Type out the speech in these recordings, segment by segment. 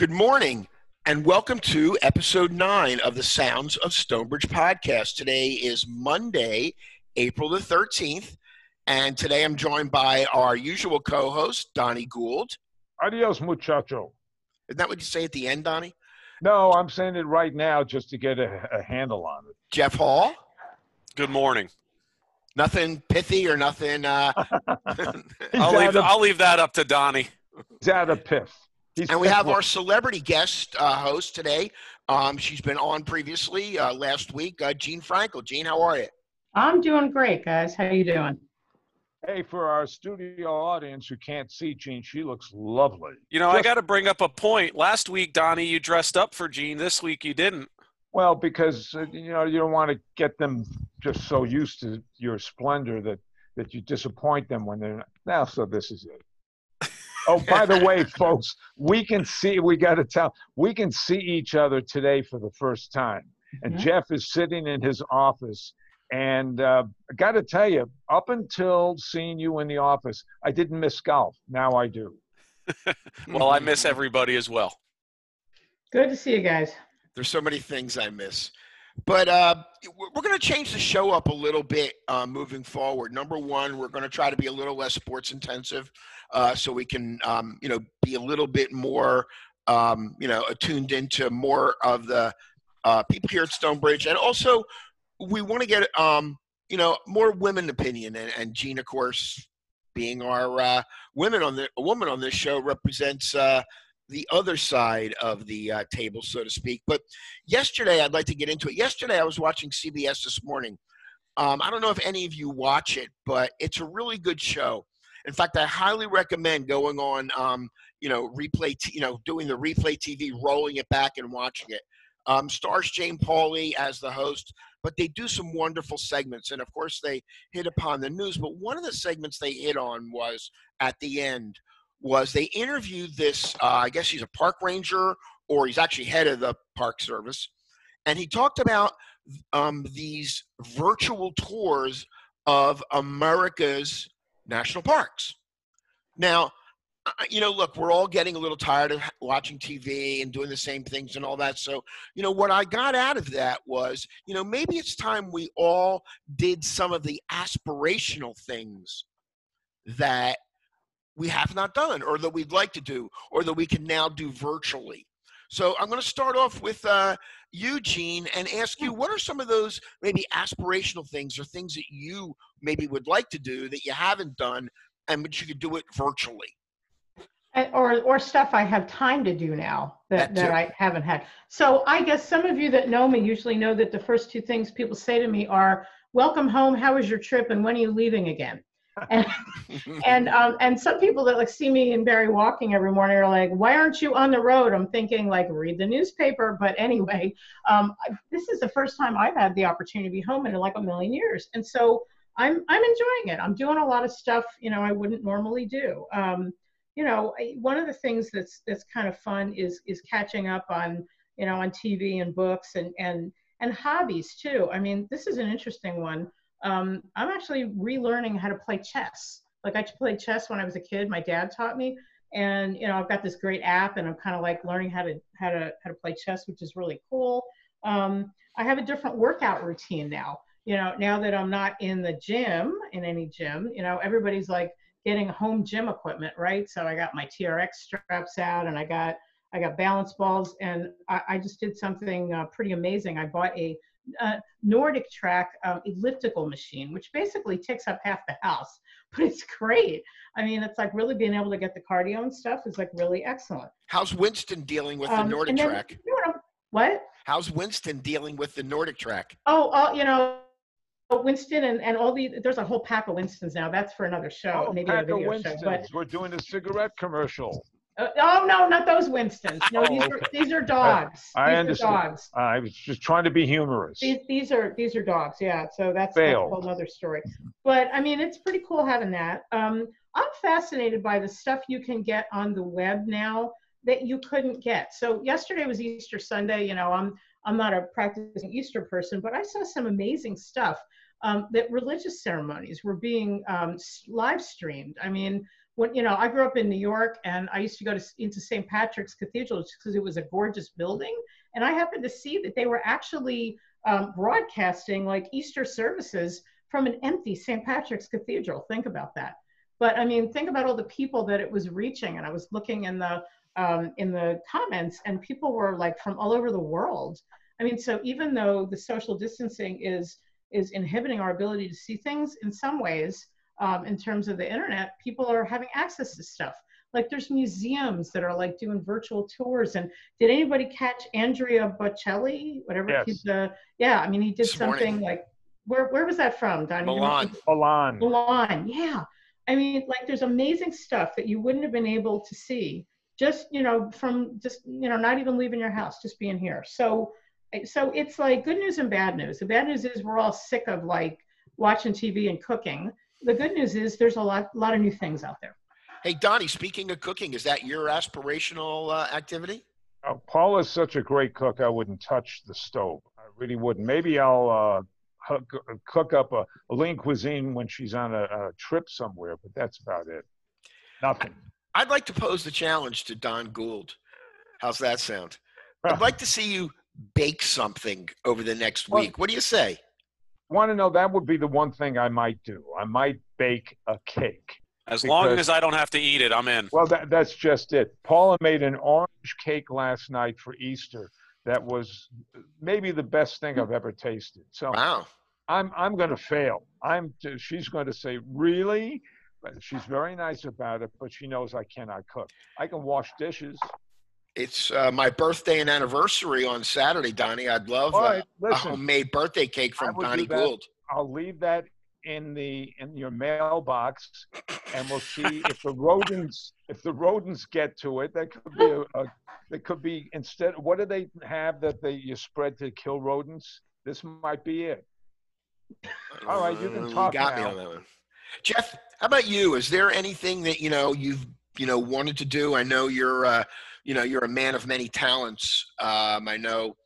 Good morning, and welcome to episode nine of the Sounds of Stonebridge podcast. Today is Monday, April the 13th, and today I'm joined by our usual co host, Donnie Gould. Adios, muchacho. Isn't that what you say at the end, Donnie? No, I'm saying it right now just to get a, a handle on it. Jeff Hall. Good morning. Nothing pithy or nothing. Uh, I'll leave, of, I'll leave that up to Donnie. he's out of piff. He's and we have piff- our celebrity guest uh, host today. Um, she's been on previously uh, last week, uh, Jean Frankel. Jean, how are you? I'm doing great, guys. How you doing? Hey, for our studio audience who can't see Jean, she looks lovely. You know, I got to bring up a point. Last week, Donnie, you dressed up for Jean. This week, you didn't. Well, because uh, you know you don't want to get them just so used to your splendor that that you disappoint them when they're not. now. So this is it. Oh, by the way, folks, we can see. We got to tell. We can see each other today for the first time, and Mhm. Jeff is sitting in his office. And uh, I got to tell you, up until seeing you in the office, I didn't miss golf. Now I do. Well, I miss everybody as well. Good to see you guys. There's so many things I miss. But uh, we're- going to change the show up a little bit uh, moving forward. Number one, we're going to try to be a little less sports intensive, uh, so we can, um, you know, be a little bit more, um, you know, attuned into more of the uh, people here at Stonebridge, and also we want to get, um, you know, more women opinion. And, and Jean, of course, being our uh, women on the woman on this show represents uh, the other side of the uh, table, so to speak. But yesterday, I'd like to get into it. Yesterday, I was watching CBS this morning. Um, I don't know if any of you watch it, but it's a really good show. In fact, I highly recommend going on, um, you know, replay, t- you know, doing the replay TV, rolling it back and watching it. Um, stars Jane Pauley as the host, but they do some wonderful segments, and of course, they hit upon the news. But one of the segments they hit on was at the end was they interviewed this uh, i guess he's a park ranger or he's actually head of the park service. And he talked about um, these virtual tours of america's national parks. Now you know look we're all getting a little tired of watching tv and doing the same things and all that. So you know what i got out of that was you know maybe it's time we all did some of the aspirational things that we have not done or that we'd like to do or that we can now do virtually. So I'm going to start off with uh, Eugene and ask you what are some of those maybe aspirational things or things that you maybe would like to do that you haven't done and but you could do it virtually. Or, or stuff I have time to do now That that, that. I haven't had. So I guess some of you that know me usually know that the first two things people say to me are, welcome home, how was your trip, and when are you leaving again? And, and, um, and some people that like see me and Barry walking every morning are like, why aren't you on the road? I'm thinking like, read the newspaper. But anyway, um, this is the first time I've had the opportunity to be home in like a million years. And so I'm, I'm enjoying it. I'm doing a lot of stuff, you know, I wouldn't normally do. Um, you know, one of the things that's that's kind of fun is is catching up on you know on TV and books and and and hobbies too. I mean, this is an interesting one. Um, I'm actually relearning how to play chess. Like I played chess when I was a kid. My dad taught me, and you know I've got this great app, and I'm kind of like learning how to how to how to play chess, which is really cool. Um, I have a different workout routine now. You know, now that I'm not in the gym in any gym, you know, everybody's like getting home gym equipment, right? So I got my TRX straps out and I got I got balance balls and I, I just did something uh, pretty amazing. I bought a, uh Nordic Track uh, elliptical machine, which basically takes up half the house, but it's great. I mean, it's like really being able to get the cardio and stuff is like really excellent. How's Winston dealing with the Um, Nordic then- track? You know what? How's Winston dealing with the Nordic track? Oh, oh, you know, Winston and, and all the there's a whole pack of Winstons now. That's for another show, Oh, maybe a pack of video show. But We're doing a cigarette commercial. Uh, oh no, not those Winstons. No, Oh, these are these are dogs. I these understand. Are dogs. I was just trying to be humorous. These these are these are dogs. Yeah. So that's, that's a whole other story. But I mean, it's pretty cool having that. Um, I'm fascinated by the stuff you can get on the web now that you couldn't get. So yesterday was Easter Sunday. You know, I'm I'm not a practicing Easter person, but I saw some amazing stuff. Um, that religious ceremonies were being um, live streamed. I mean, when you know I grew up in New York and I used to go to into St. Patrick's Cathedral because it was a gorgeous building, and I happened to see that they were actually um, broadcasting like Easter services from an empty St. Patrick's Cathedral. Think about that. But I mean, think about all the people that it was reaching. And I was looking in the um, in the comments, and people were like from all over the world. I mean, so even though the social distancing is is inhibiting our ability to see things in some ways, um, in terms of the internet, people are having access to stuff. Like there's museums that are like doing virtual tours. And did anybody catch Andrea Bocelli? Whatever Yes. he's uh, yeah, I mean he did This morning. something like where where was that from, Don? You Milan. Milan. Milan, yeah. I mean, like there's amazing stuff that you wouldn't have been able to see just, you know, from just, you know, not even leaving your house, just being here. So so it's like good news and bad news. The bad news is we're all sick of like watching TV and cooking. The good news is there's a lot lot of new things out there. Hey, Donnie, speaking of cooking, is that your aspirational uh, activity? Paul is such a great cook. I wouldn't touch the stove. I really wouldn't. Maybe I'll uh, hook, cook up a, a lean cuisine when she's on a, a trip somewhere, but that's about it. Nothing. I'd like to pose the challenge to Don Gould. How's that sound? I'd like to see you bake something over the next week. What do you say? Want to know? That would be the one thing I might do. I might bake a cake. As long as I don't have to eat it, I'm in. Well, that, that's just it. Paula made an orange cake last night for Easter. That was maybe the best thing I've ever tasted. So Wow. I'm I'm going to fail. I'm she's going to say really, she's very nice about it. But she knows I cannot cook. I can wash dishes. It's uh, my birthday and anniversary on Saturday, Donnie. I'd love All right, a listen, homemade birthday cake from do Donnie. Gould. I'll leave that in the in your mailbox, and we'll see if the rodents if the rodents get to it. That could be a, a that could be instead. What do they have that they you spread to kill rodents? This might be it. All right, you can Uh, talk got me now. on that one. Jeff, how about you? Is there anything that you know you've you know wanted to do? I know you're uh, you know you're a man of many talents. Um, I know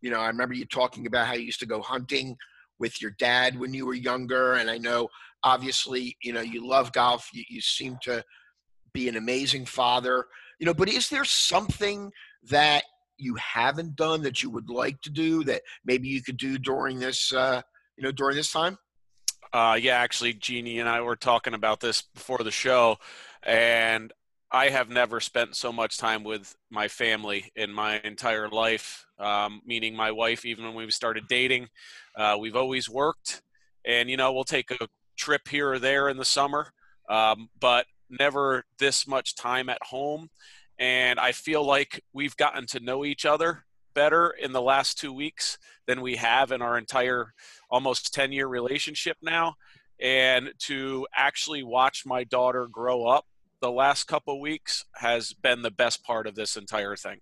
you know I remember you talking about how you used to go hunting with your dad when you were younger, and I know obviously you know you love golf. You, you seem to be an amazing father. You know, but is there something that you haven't done that you would like to do that maybe you could do during this uh, you know during this time? Uh, yeah, actually, Jeannie and I were talking about this before the show, and I have never spent so much time with my family in my entire life. Um, meaning my wife, even when we started dating, uh, we've always worked, and you know we'll take a trip here or there in the summer, um, but never this much time at home. And I feel like we've gotten to know each other better in the last two weeks than we have in our entire almost 10 year relationship now and to actually watch my daughter grow up the last couple weeks has been the best part of this entire thing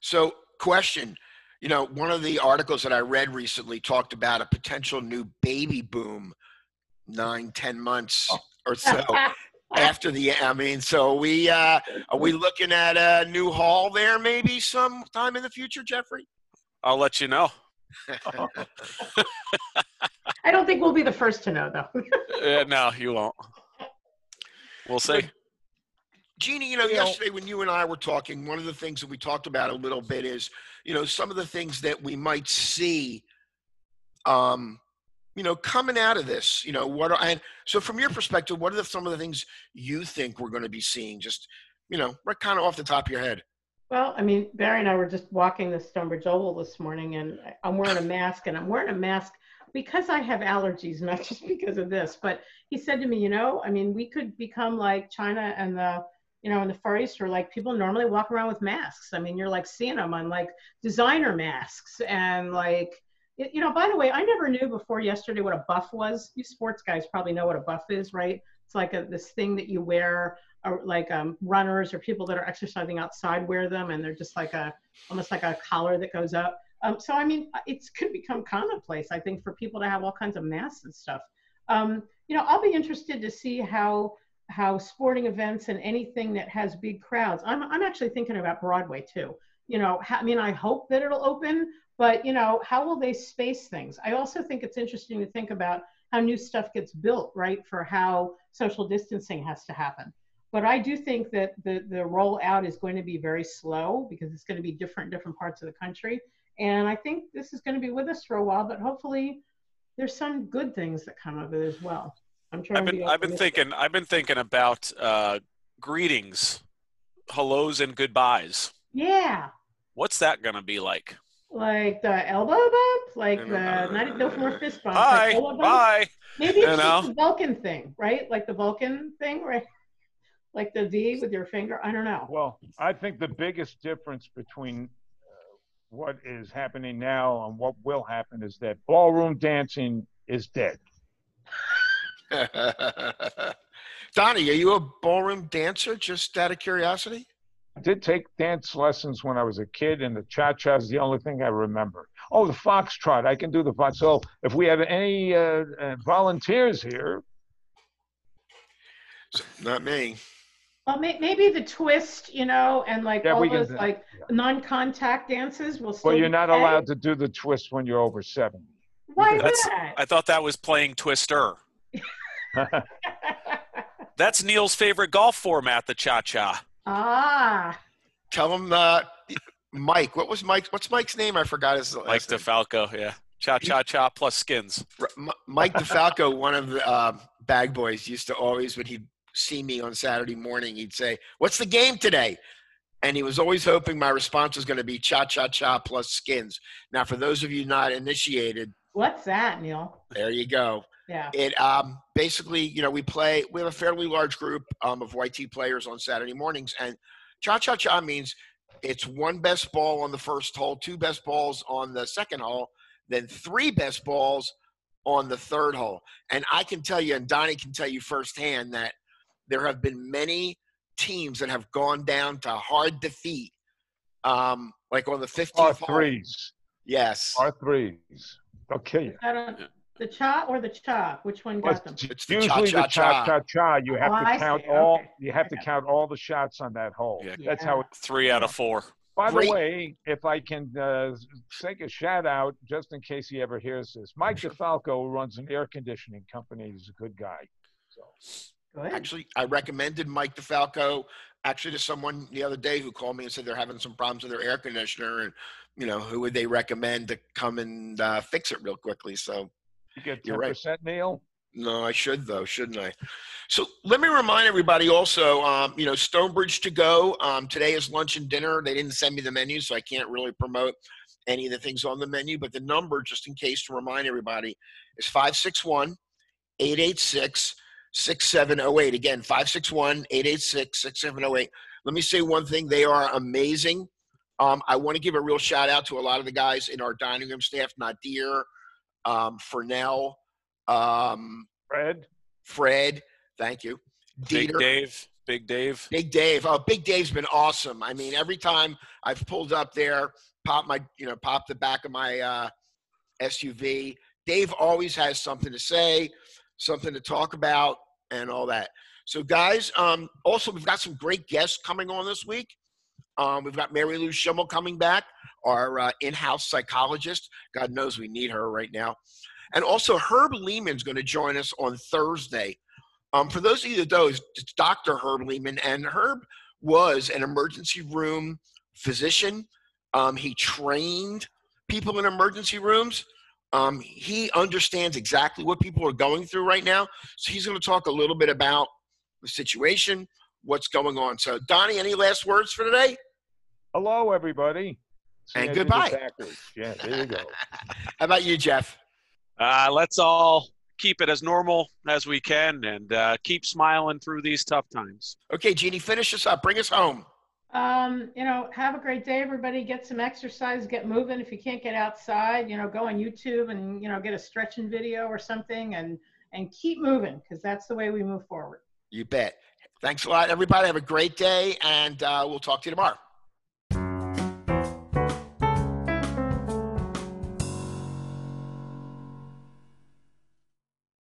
So, question. You know, one of the articles that I read recently talked about a potential new baby boom nine, ten months or so after the. I mean, so we uh, are we looking at a new hall there maybe sometime in the future, Jeffrey? i'll let you know I don't think we'll be the first to know though. Uh, no you won't we'll see Jeannie, you know, You know- yesterday when you and I were talking, one of the things that we talked about a little bit is, you know, some of the things that we might see, um, you know, coming out of this. You know, what are and so from your perspective, what are the, some of the things you think we're going to be seeing? Just, you know, right kind of off the top of your head. Well, I mean, Barry and I were just walking the Stonebridge Oval this morning, and I'm wearing a mask, and I'm wearing a mask because I have allergies, not just because of this. But he said to me, you know, I mean, we could become like China and the, you know, in the Far East, where like people normally walk around with masks. I mean, you're like seeing them on like designer masks and like, you know. By the way, I never knew before yesterday what a buff was. You sports guys probably know what a buff is, right? It's like a, this thing that you wear or like um, runners or people that are exercising outside wear them and they're just like a almost like a collar that goes up um, so i mean it's could become commonplace i think for people to have all kinds of masks and stuff um, you know i'll be interested to see how how sporting events and anything that has big crowds i'm, I'm actually thinking about broadway too you know i mean i hope that it'll open but you know how will they space things i also think it's interesting to think about how new stuff gets built right for how social distancing has to happen but I do think that the the rollout is going to be very slow because it's going to be different different parts of the country. And I think this is going to be with us for a while, but hopefully there's some good things that come of it as well. I'm trying I've to been be I've been thinking I've been thinking about uh, greetings, hellos and goodbyes. Yeah. What's that gonna be like? Like the elbow bump, like the no, no, not no, no no, more fist bump. Bye, like bump. bye. Maybe You it's know? just the Vulcan thing, right? Like the Vulcan thing, right? Like the V with your finger. I don't know. Well, I think the biggest difference between uh, what is happening now and what will happen is that ballroom dancing is dead. Donnie, are you a ballroom dancer? Just out of curiosity. I did take dance lessons when I was a kid, and the cha-cha is the only thing I remember. Oh, the foxtrot. I can do the fox. So if we have any uh, uh, volunteers here, Not me. Well, may, maybe the twist, you know, and like Yeah, all we can those do- like non-contact dances will still. well, you're be not okay. allowed to do the twist when you're over 70. Why That's- not? I thought that was playing Twister. That's Neil's favorite golf format, the cha cha. ah, Tell him, uh, Mike. What was Mike? What's Mike's name? I forgot his Mike last name. DeFalco, yeah. Cha cha cha plus skins. R- M- Mike DeFalco, one of the uh, bag boys, used to always when he'd see me on Saturday morning, he'd say, "What's the game today?" And he was always hoping my response was going to be cha cha cha plus skins. Now, for those of you not initiated, what's that, Neil? there you go. Yeah. It um, basically, you know, we play. We have a fairly large group um, of YT players on Saturday mornings, and cha cha cha means it's one best ball on the first hole, two best balls on the second hole, then three best balls on the third hole. And I can tell you, and Donnie can tell you firsthand that there have been many teams that have gone down to hard defeat, um, like on the 15th R hole. threes. Yes. par threes. They'll kill you. Is that a, the cha or the cha? Which one Well, got them? It's the Usually the cha-cha-cha. cha cha cha, you have Oh, to count see. all. Okay. You have to count all the shots on that hole. Yeah. That's Yeah. how it Three out of four. By Great. the way, if I can uh, take a shout out, just in case he ever hears this, Mike DeFalco, runs an air conditioning company, He's a good guy. So Good. Actually, I recommended Mike DeFalco actually to someone the other day who called me and said they're having some problems with their air conditioner, and you know who would they recommend to come and uh, fix it real quickly. So you get ten You're right. percent, Neil. no, I should though, shouldn't I? So let me remind everybody also, um, you know, Stonebridge to go. Um, today is lunch and dinner. They didn't send me the menu, so I can't really promote any of the things on the menu. But the number, just in case to remind everybody, is 561 886 6708. Again, 561 886 6708. Let me say one thing they are amazing. Um, I want to give a real shout out to a lot of the guys in our dining room staff, Nadir, um, Fernell, um, Fred, Fred, thank you. Big Dieter, Dave. Big Dave. Big Dave. Oh, Big Dave's been awesome. I mean, every time I've pulled up there, pop my, you know, pop the back of my uh, SUV. Dave always has something to say, something to talk about, and all that. So, guys, um, also we've got some great guests coming on this week. Um, we've got Mary Lou Schimel coming back, our uh, in-house psychologist. God knows we need her right now. And also Herb Lehman's going to join us on Thursday. Um, for those of you that know, it's Dr. Herb Lehman, and Herb was an emergency room physician. Um, he trained people in emergency rooms. Um, he understands exactly what people are going through right now. So he's going to talk a little bit about the situation, what's going on. So, Donnie, any last words for today? hello everybody. See, And I did it goodbye. backwards. Yeah, there you go. How about you, Jeff? Uh, let's all keep it as normal as we can and uh, keep smiling through these tough times. Okay, Jeannie, finish us up. Bring us home. Um, you know, have a great day, everybody. Get some exercise, get moving. If you can't get outside, you know, go on YouTube and, you know, get a stretching video or something and, and keep moving because that's the way we move forward. You bet. Thanks a lot, everybody. Have a great day, and uh, we'll talk to you tomorrow.